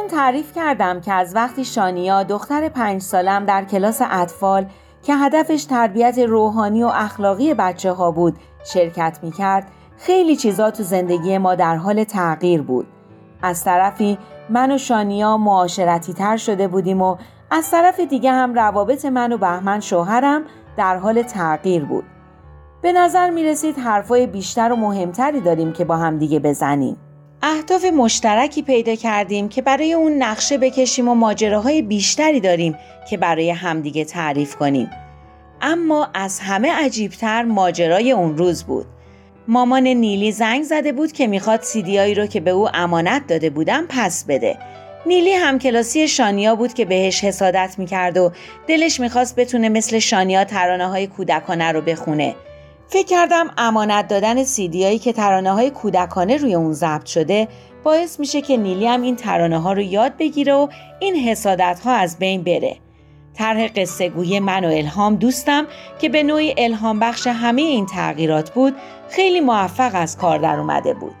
براتون تعریف کردم که از وقتی شانیا دختر پنج سالم در کلاس اطفال که هدفش تربیت روحانی و اخلاقی بچه ها بود شرکت می کرد خیلی چیزا تو زندگی ما در حال تغییر بود. از طرفی من و شانیا معاشرتی تر شده بودیم و از طرف دیگه هم روابط من و بهمن شوهرم در حال تغییر بود. به نظر می رسید حرفای بیشتر و مهمتری داریم که با هم دیگه بزنیم. اهداف مشترکی پیدا کردیم که برای اون نقشه بکشیم و ماجراهای بیشتری داریم که برای همدیگه تعریف کنیم. اما از همه عجیبتر ماجرای اون روز بود. مامان نیلی زنگ زده بود که می‌خواد سیدیایی رو که به او امانت داده بودم پس بده. نیلی همکلاسی شانیا بود که بهش حسادت می‌کرد و دلش می‌خواست بتونه مثل شانیا ترانه های کودکانه رو بخونه. فکر کردم امانت دادن سیدیایی که ترانه های کودکانه روی اون ضبط شده باعث میشه که نیلی هم این ترانه ها رو یاد بگیره و این حسادت ها از بین بره. طرح قصه گوی من و الهام دوستم که به نوعی الهام بخش همه این تغییرات بود خیلی موفق از کار در اومده بود.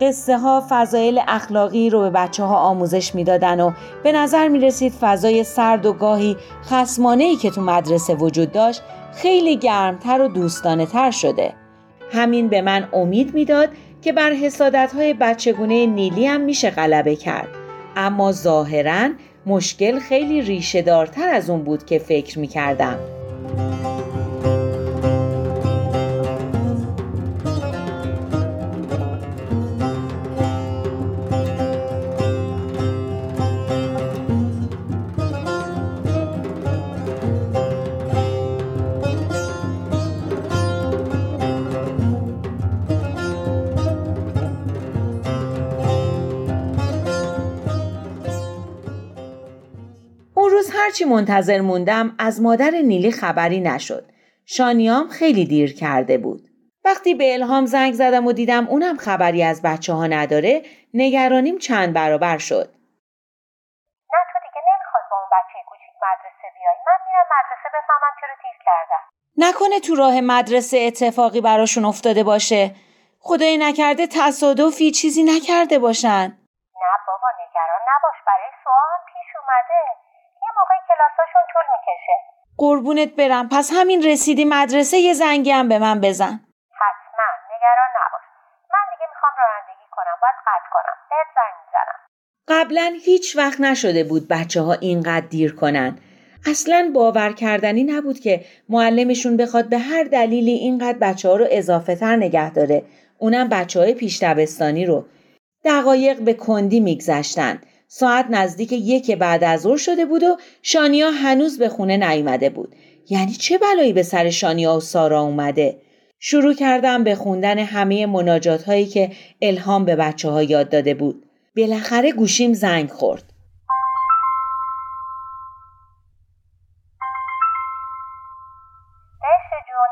قصه ها فضایل اخلاقی رو به بچه ها آموزش می‌دادن و به نظر می رسید فضای سرد و گاهی خسمانه که تو مدرسه وجود داشت خیلی گرمتر و دوستانه تر شده. همین به من امید می‌داد که بر حسادت های بچگونه نیلی هم میشه غلبه کرد. اما ظاهرا مشکل خیلی ریشه دارتر از اون بود که فکر می کردم. هرچی منتظر موندم از مادر نیلی خبری نشد. شانیام خیلی دیر کرده بود. وقتی به الهام زنگ زدم و دیدم اونم خبری از بچه ها نداره نگرانیم چند برابر شد. نه تو دیگه نمی‌خواد با اون بچه کوچیک مدرسه بیای. من میرم مدرسه بفهمم چرا دیر کردم. نکنه تو راه مدرسه اتفاقی براشون افتاده باشه. خدای نکرده تصادفی چیزی نکرده باشن. نه بابا نگران نباش برای سوال پیش اومده. موقع کلاساشون طول می‌کشه. قربونت برم. پس همین رسیدی مدرسه یه زنگی هم به من بزن. حتما. نگران نباش. من دیگه می‌خوام رانندگی کنم. باید قطع کنم. بهت زنگ می‌زنم. قبلا هیچ وقت نشده بود بچه ها اینقدر دیر کنن. اصلا باور کردنی نبود که معلمشون بخواد به هر دلیلی اینقدر بچه ها رو اضافه تر نگه داره. اونم بچه های پیش رو. دقایق به کندی میگذشتن. ساعت نزدیک یک بعد از ظهر شده بود و شانیا هنوز به خونه نیامده بود. یعنی چه بلایی به سر شانیا و سارا اومده؟ شروع کردم به خوندن همه مناجات هایی که الهام به بچه ها یاد داده بود. بالاخره گوشیم زنگ خورد.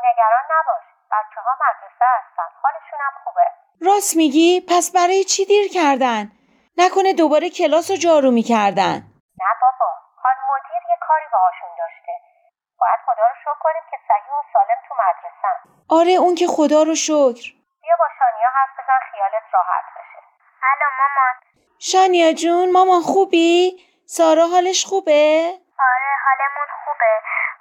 نگران نباش. بچه ها مدرسه هستن. حالشون خوبه. راست میگی؟ پس برای چی دیر کردن؟ نکنه دوباره کلاس رو جارو می‌کردن. نه بابا خان مدیر یه کاری باهاشون داشته. باید خدا رو شکر کنیم که صحیح و سالم تو مدرسه. آره اون که خدا رو شکر. بیا با شانیا حرف بزن خیالت راحت بشه. الو مامان. شانیا جون مامان خوبی؟ سارا حالش خوبه؟ آره حالمون خوبه.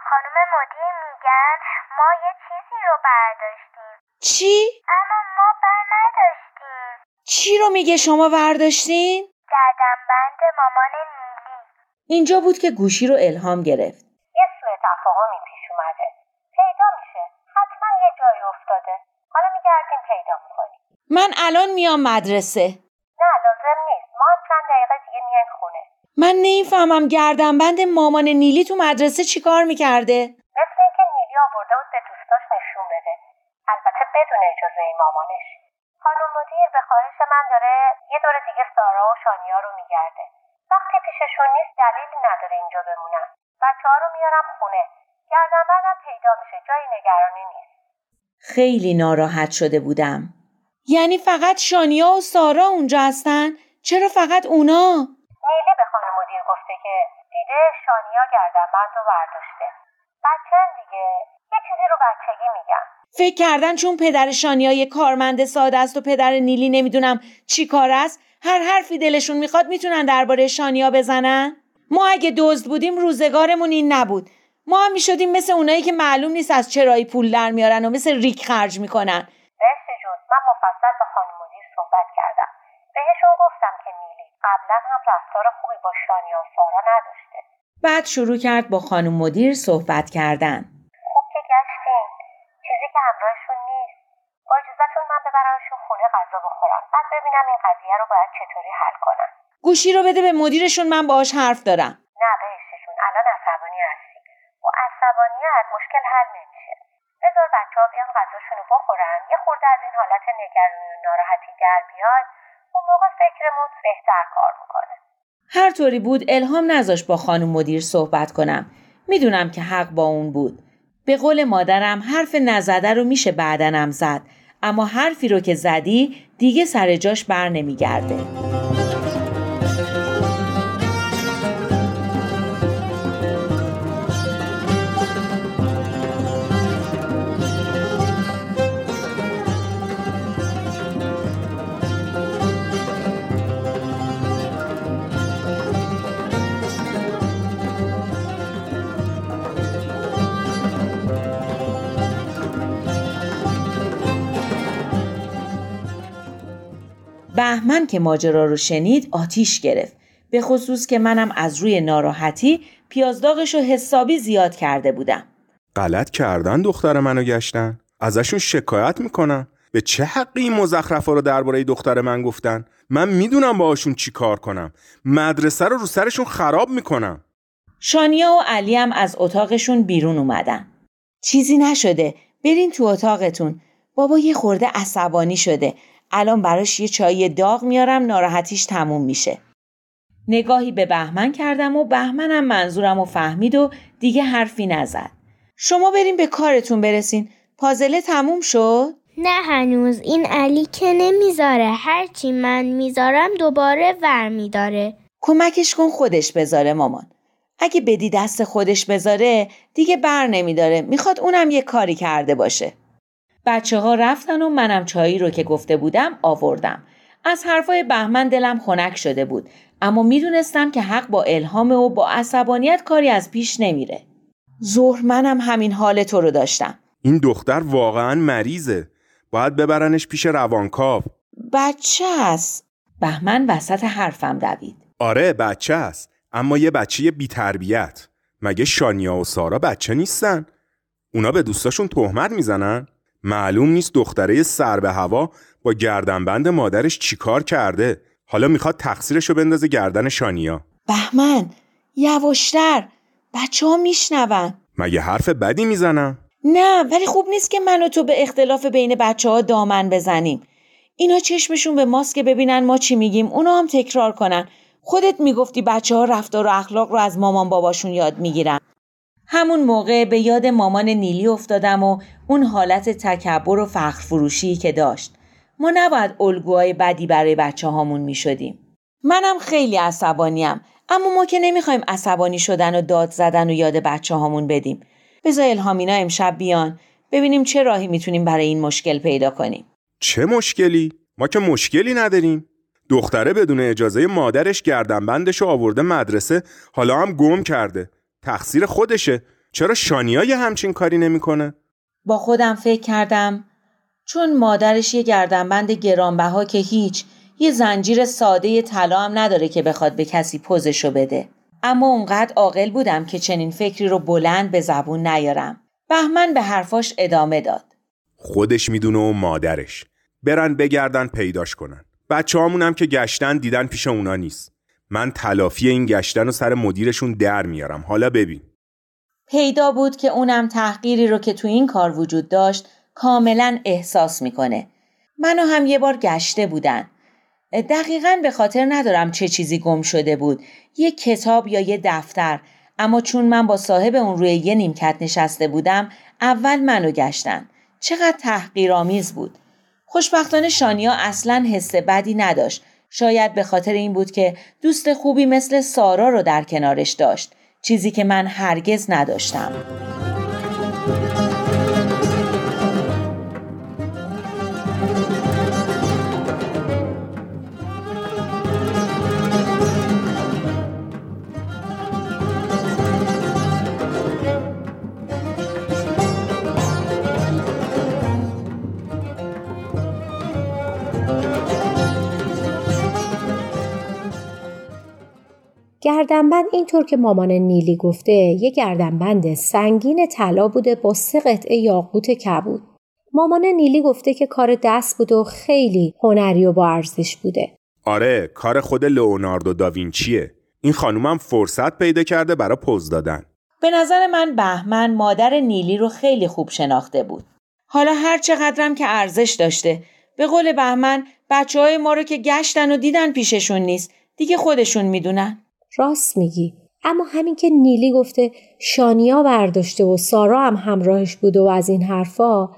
خانم مدیر میگن ما یه چیزی رو برداشتیم. چی؟ اما ما بر نداشتیم. چی رو میگه شما ورداشتین؟ بند مامان نیلی. اینجا بود که گوشی رو الهام گرفت. یه سوء تفاهمی پیش اومده. پیدا میشه. حتما یه جایی افتاده. حالا میگردیم پیدا می‌کنیم. من الان میام مدرسه. نه لازم نیست. ما چند دقیقه دیگه میایم خونه. من نمی‌فهمم گردنبند مامان نیلی تو مدرسه چیکار می‌کرده؟ مثل اینکه نیلی آورده بود به دوستاش نشون بده. البته بدون اجازه مامانش. مدیر به خواهش من داره یه دور دیگه سارا و شانیا رو میگرده. وقتی پیششون نیست دلیلی نداره اینجا بمونم. بچه ها رو میارم خونه. گردنبندم پیدا میشه جایی نگرانی نیست. خیلی ناراحت شده بودم. یعنی فقط شانیا و سارا اونجا هستن؟ چرا فقط اونا؟ نیلی به خانم مدیر گفته که دیده شانیا گردنبند رو برداشته. بچه دیگه. یه چیزی رو بچگی میگم. فکر کردن چون پدر شانیا یه کارمند ساده است و پدر نیلی نمی‌دونم چی کار است هر حرفی دلشون می‌خواد می‌تونن درباره شانیا بزنن؟ ما اگه دزد بودیم روزگارمون این نبود. ما هم می‌شدیم مثل اونایی که معلوم نیست از چرایی پول در میارن و مثل ریک خرج می‌کنن. بهشت جون من مفصل با خانم مدیر صحبت کردم. بهشون گفتم که نیلی قبلا هم رفتار خوبی با شانیا و سارا نداشته. بعد شروع کرد با خانم مدیر صحبت کردن خوب که گشتین چیزی که همراهشون نیست. با اجازتون من ببرمشون خونه غذا بخورم. بعد ببینم این قضیه رو باید چطوری حل کنم. گوشی رو بده به مدیرشون من باهاش حرف دارم. نه بهشتشون الان عصبانی هستی. با عصبانیت مشکل حل نمیشه. بذار بچه ها بیان غذاشون رو بخورن. یه خورده از این حالت نگرانی و ناراحتی در بیاد. اون موقع فکرمون بهتر کار می‌کنه. هر طوری بود الهام نذاش با خانم مدیر صحبت کنم. می‌دونم که حق با اون بود. به قول مادرم حرف نزده رو میشه بعدنم زد. اما حرفی رو که زدی دیگه سر جاش بر نمیگرده. بهمن که ماجرا رو شنید آتیش گرفت. به خصوص که منم از روی ناراحتی پیازداغش رو حسابی زیاد کرده بودم. غلط کردن دختر منو گشتن؟ ازشون شکایت می‌کنم به چه حقی این مزخرفا رو درباره دختر من گفتن؟ من می‌دونم باهاشون چی کار کنم. مدرسه رو رو سرشون خراب می‌کنم. شانیا و علی هم از اتاقشون بیرون اومدن. چیزی نشده. برین تو اتاقتون. بابا یه خورده عصبانی شده. الان براش یه چای داغ میارم ناراحتیش تموم میشه. نگاهی به بهمن کردم و بهمنم منظورم و فهمید و دیگه حرفی نزد. شما بریم به کارتون برسین. پازله تموم شد؟ نه هنوز. این علی که نمی‌ذاره. هرچی من می‌ذارم دوباره ور میداره. کمکش کن خودش بذاره مامان. اگه بدی دست خودش بذاره دیگه بر نمیداره. می‌خواد اونم یه کاری کرده باشه. بچه ها رفتن و منم چایی رو که گفته بودم آوردم. از حرفای بهمن دلم خنک شده بود اما می‌دونستم که حق با الهام و با عصبانیت کاری از پیش نمیره. ظهر منم همین حال تو رو داشتم. این دختر واقعا مریضه. باید ببرنش پیش روانکاو. بچه است. بهمن وسط حرفم دوید. آره بچه است اما یه بچه بی تربیت مگه شانیا و سارا بچه نیستن؟ اونا به دوستاشون تهمت می‌زنن؟ معلوم نیست دختره سر به هوا با گردنبند مادرش چیکار کرده. حالا می‌خواد تقصیرشو بندازه گردن شانیا. بهمن یواشتر بچه ها میشنون. مگه حرف بدی می‌زنم؟ نه ولی خوب نیست که من و تو به اختلاف بین بچه ها دامن بزنیم. اینا چشمشون به ماست که ببینن ما چی میگیم اونا هم تکرار کنن. خودت می‌گفتی بچه ها رفتار و اخلاق رو از مامان باباشون یاد می‌گیرن. همون موقع به یاد مامان نیلی افتادم و اون حالت تکبر و فخر فروشی که داشت ما نباید الگوهای بدی برای بچه هامون می شدیم. منم خیلی عصبانیم اما ما که نمی‌خوایم عصبانی شدن و داد زدن و یاد بچه هامون بدیم. بذار الهامینا امشب بیان ببینیم چه راهی می‌تونیم برای این مشکل پیدا کنیم. چه مشکلی؟ ما که مشکلی نداریم. دختره بدون اجازه مادرش گردنبندش رو آورده مدرسه حالا هم گم کرده. تقصیر خودشه. چرا شانیا یه همچین کاری نمی‌کنه؟ با خودم فکر کردم چون مادرش یه گردنبند گرانبها که هیچ یه زنجیر ساده طلا هم نداره که بخواد به کسی پوزشو بده. اما اونقدر عاقل بودم که چنین فکری رو بلند به زبون نیارم. بهمن به حرفاش ادامه داد. خودش می‌دونه و مادرش. برن بگردن پیداش کنن. بچه هم که گشتن دیدن پیش اونا نیست. من تلافی این گشتن و سر مدیرشون در میارم. حالا ببین. پیدا بود که اونم تحقیری رو که تو این کار وجود داشت کاملا احساس می‌کنه. منو هم یه بار گشته بودن. دقیقا به خاطر ندارم چه چیزی گم شده بود. یه کتاب یا یه دفتر. اما چون من با صاحب اون روی یه نیمکت نشسته بودم اول منو گشتن. چقدر تحقیرآمیز بود. خوشبختانه شانیا اصلا حس بدی نداشت. شاید به خاطر این بود که دوست خوبی مثل سارا رو در کنارش داشت. چیزی که من هرگز نداشتم. گردنبند اینطور که مامان نیلی گفته یه گردنبند سنگین طلا بوده با سه قطعه یاقوت کبود. مامان نیلی گفته که کار دست بود و خیلی هنری و با ارزش بوده. آره کار خود لئوناردو داوینچیه. این خانومم فرصت پیدا کرده برای پوز دادن. به نظر من بهمن مادر نیلی رو خیلی خوب شناخته بود. حالا هر چقدرم که ارزش داشته. به قول بهمن بچه های ما رو که گشتن و دیدن پیششون نیست. دیگه خودشون می‌دونن. راست میگی. اما همین که نیلی گفته شانیا برداشته و سارا هم همراهش بوده و از این حرفا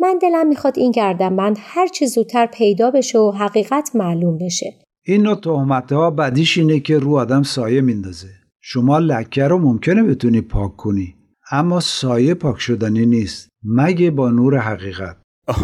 من دلم می‌خواد این گردنبند هر چه زودتر پیدا بشه و حقیقت معلوم بشه. این نوع تهمت ها بدیش اینه که رو آدم سایه میندازه. شما لکه رو ممکنه بتونی پاک کنی اما سایه پاک شدنی نیست. مگه با نور حقیقت.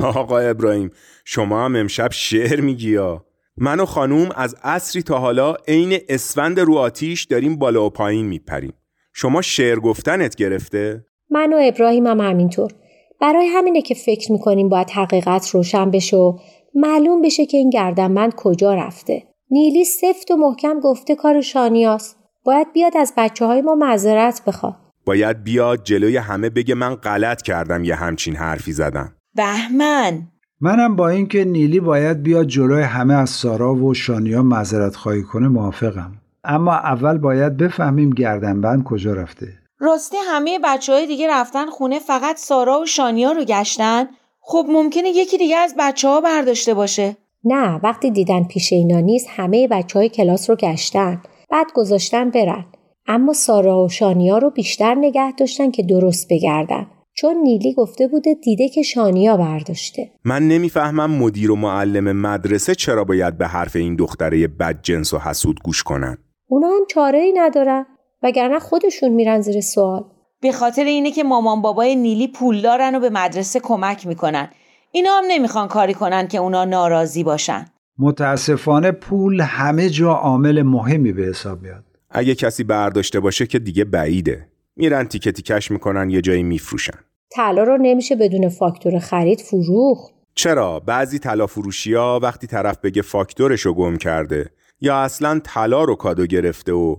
آقا ابراهیم شما هم امشب شعر میگی یا؟ من و خانوم از اصری تا حالا عین اسفند رو آتیش داریم بالا و پایین میپریم. شما شعر گفتنت گرفته؟ من و ابراهیم هم همینطور. برای همینه که فکر می‌کنیم باید حقیقت روشن بشه و معلوم بشه که این گردنبند کجا رفته. نیلی سفت و محکم گفته کار شانیاست. باید بیاد از بچه های ما معذرت بخواد. باید بیاد جلوی همه بگه من غلط کردم یه همچین حرفی زدم. بهمن. منم با اینکه نیلی باید بیاد جلوی همه از سارا و شانیا معذرت خواهی کنه موافقم. اما اول باید بفهمیم گردنبند کجا رفته. راستی همه بچه های دیگه رفتن خونه فقط سارا و شانیا رو گشتن؟ خب ممکنه یکی دیگه از بچه ها برداشته باشه. نه وقتی دیدن پیش اینا نیست همه بچه های کلاس رو گشتن. بعد گذاشتن برن. اما سارا و شانیا رو بیشتر نگه داشتن که درست بگردن. چون نیلی گفته بوده دیده که شانیا برداشته. من نمی‌فهمم مدیر و معلم مدرسه چرا باید به حرف این دختره بدجنس و حسود گوش کنن. اونا هم چاره ای ندارن وگرنه خودشون میرن زیر سوال. به خاطر اینه که مامان بابای نیلی پول دارن و به مدرسه کمک می‌کنن. اینا هم نمی‌خوان کاری کنن که اونا ناراضی باشن. متاسفانه پول همه جا عامل مهمی به حساب میاد. اگه کسی برداشته باشه که دیگه بعیده. میرن تیکه تیکش می‌کنن یه جایی میفروشن. طلا رو نمیشه بدون فاکتور خرید فروخت. چرا؟ بعضی طلا فروشی ها وقتی طرف بگه فاکتورش رو گم کرده یا اصلا طلا رو کادو گرفته و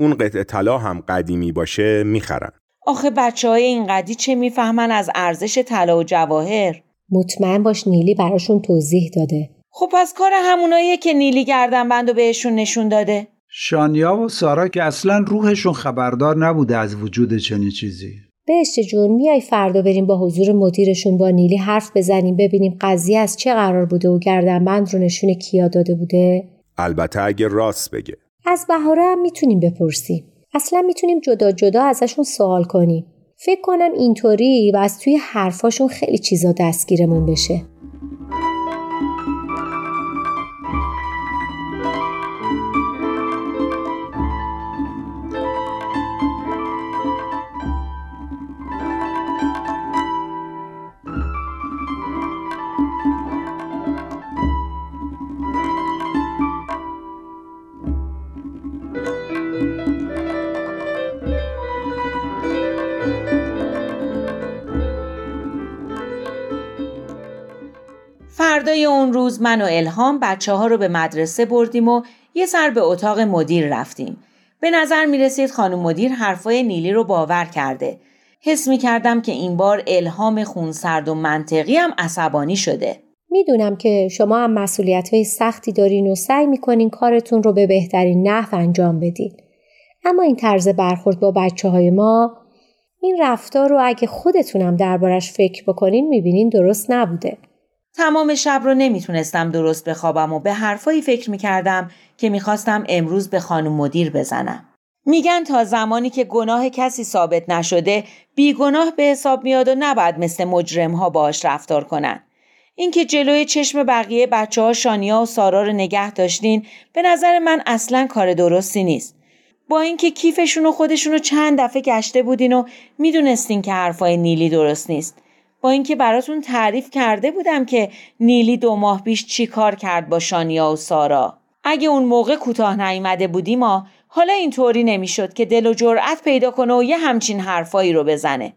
اون قطعه طلا هم قدیمی باشه می‌خرن. آخه بچه های این قدی چه می‌فهمن از ارزش طلا و جواهر؟ مطمئن باش نیلی براشون توضیح داده. خب پس کار هموناییه که نیلی گردن بندو بهشون نشون داده. شانیا و سارا که اصلا روحشون خبردار نبوده از وجود چنین چیزی. بهشت جون میای فردا بریم با حضور مدیرشون با نیلی حرف بزنیم ببینیم قضیه از چه قرار بوده و گردنبند رو نشون کیا داده بوده؟ البته اگه راست بگه. از بهاره هم می‌تونیم بپرسیم. اصلا می‌تونیم جدا جدا ازشون سوال کنیم. فکر کنم اینطوری و از توی حرفاشون خیلی چیزا دستگیرمون بشه. روز من و الهام بچه ها رو به مدرسه بردیم و یه سر به اتاق مدیر رفتیم. به نظر می رسید خانم مدیر حرفای نیلی رو باور کرده. حس می کردم که این بار الهام خونسرد و منطقی هم عصبانی شده. می‌دونم که شما هم مسئولیت های سختی دارین و سعی می‌کنین کارتون رو به بهترین نحو انجام بدین. اما این طرز برخورد با بچه های ما این رفتار رو اگه خودتونم دربارش فکر بکنین می‌بینین درست نبوده. تمام شب رو نمی‌تونستم درست بخوابم و به حرفایی فکر می‌کردم که می‌خواستم امروز به خانم مدیر بزنم. میگن تا زمانی که گناه کسی ثابت نشده بیگناه به حساب میاد و نباید مثل مجرم ها باش رفتار کنن. اینکه جلوی چشم بقیه بچه ها شانیا و سارا رو نگه داشتین به نظر من اصلا کار درستی نیست. با اینکه کیفشون و خودشون رو چند دفعه گشته بودین و می‌دونستین که حرفای نیلی درست نیست. با اینکه براتون تعریف کرده بودم که نیلی دو ماه پیش چی کار کرد با شانیا و سارا. اگه اون موقع کوتاه نیامده بودیم ما حالا اینطوری نمی‌شد که دل و جرأت پیدا کنه و یه همچین حرفایی رو بزنه.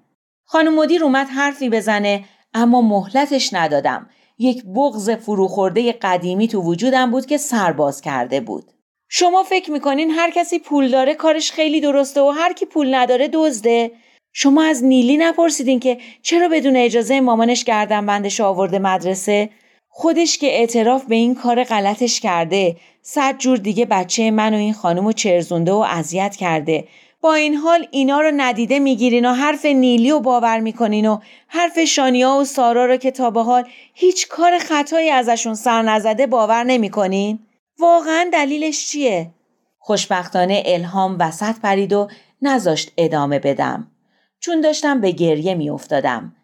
خانم مدیر اومد حرفی بزنه اما مهلتش ندادم. یک بغز فروخورده قدیمی تو وجودم بود که سرباز کرده بود. شما فکر می‌کنین هر کسی پول داره کارش خیلی درسته و هر کی پول نداره دزده؟ شما از نیلی نپرسیدین که چرا بدون اجازه مامانش گردن بندش آورده مدرسه؟ خودش که اعتراف به این کار غلطش کرده صد جور دیگه بچه من و این خانم رو چرزونده و اذیت کرده با این حال اینا رو ندیده می‌گیرین و حرف نیلی رو باور می‌کنین و حرف شانیا و سارا رو که تا به حال هیچ کار خطایی ازشون سر نزده باور نمی‌کنین؟ واقعا دلیلش چیه؟ خوشبختانه الهام وسط پرید و نذاشت ادامه بدم. چون داشتم به گریه میافتادم.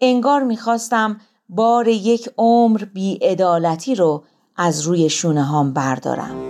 انگار می‌خواستم بار یک عمر بیعدالتی رو از روی شونه هام بردارم.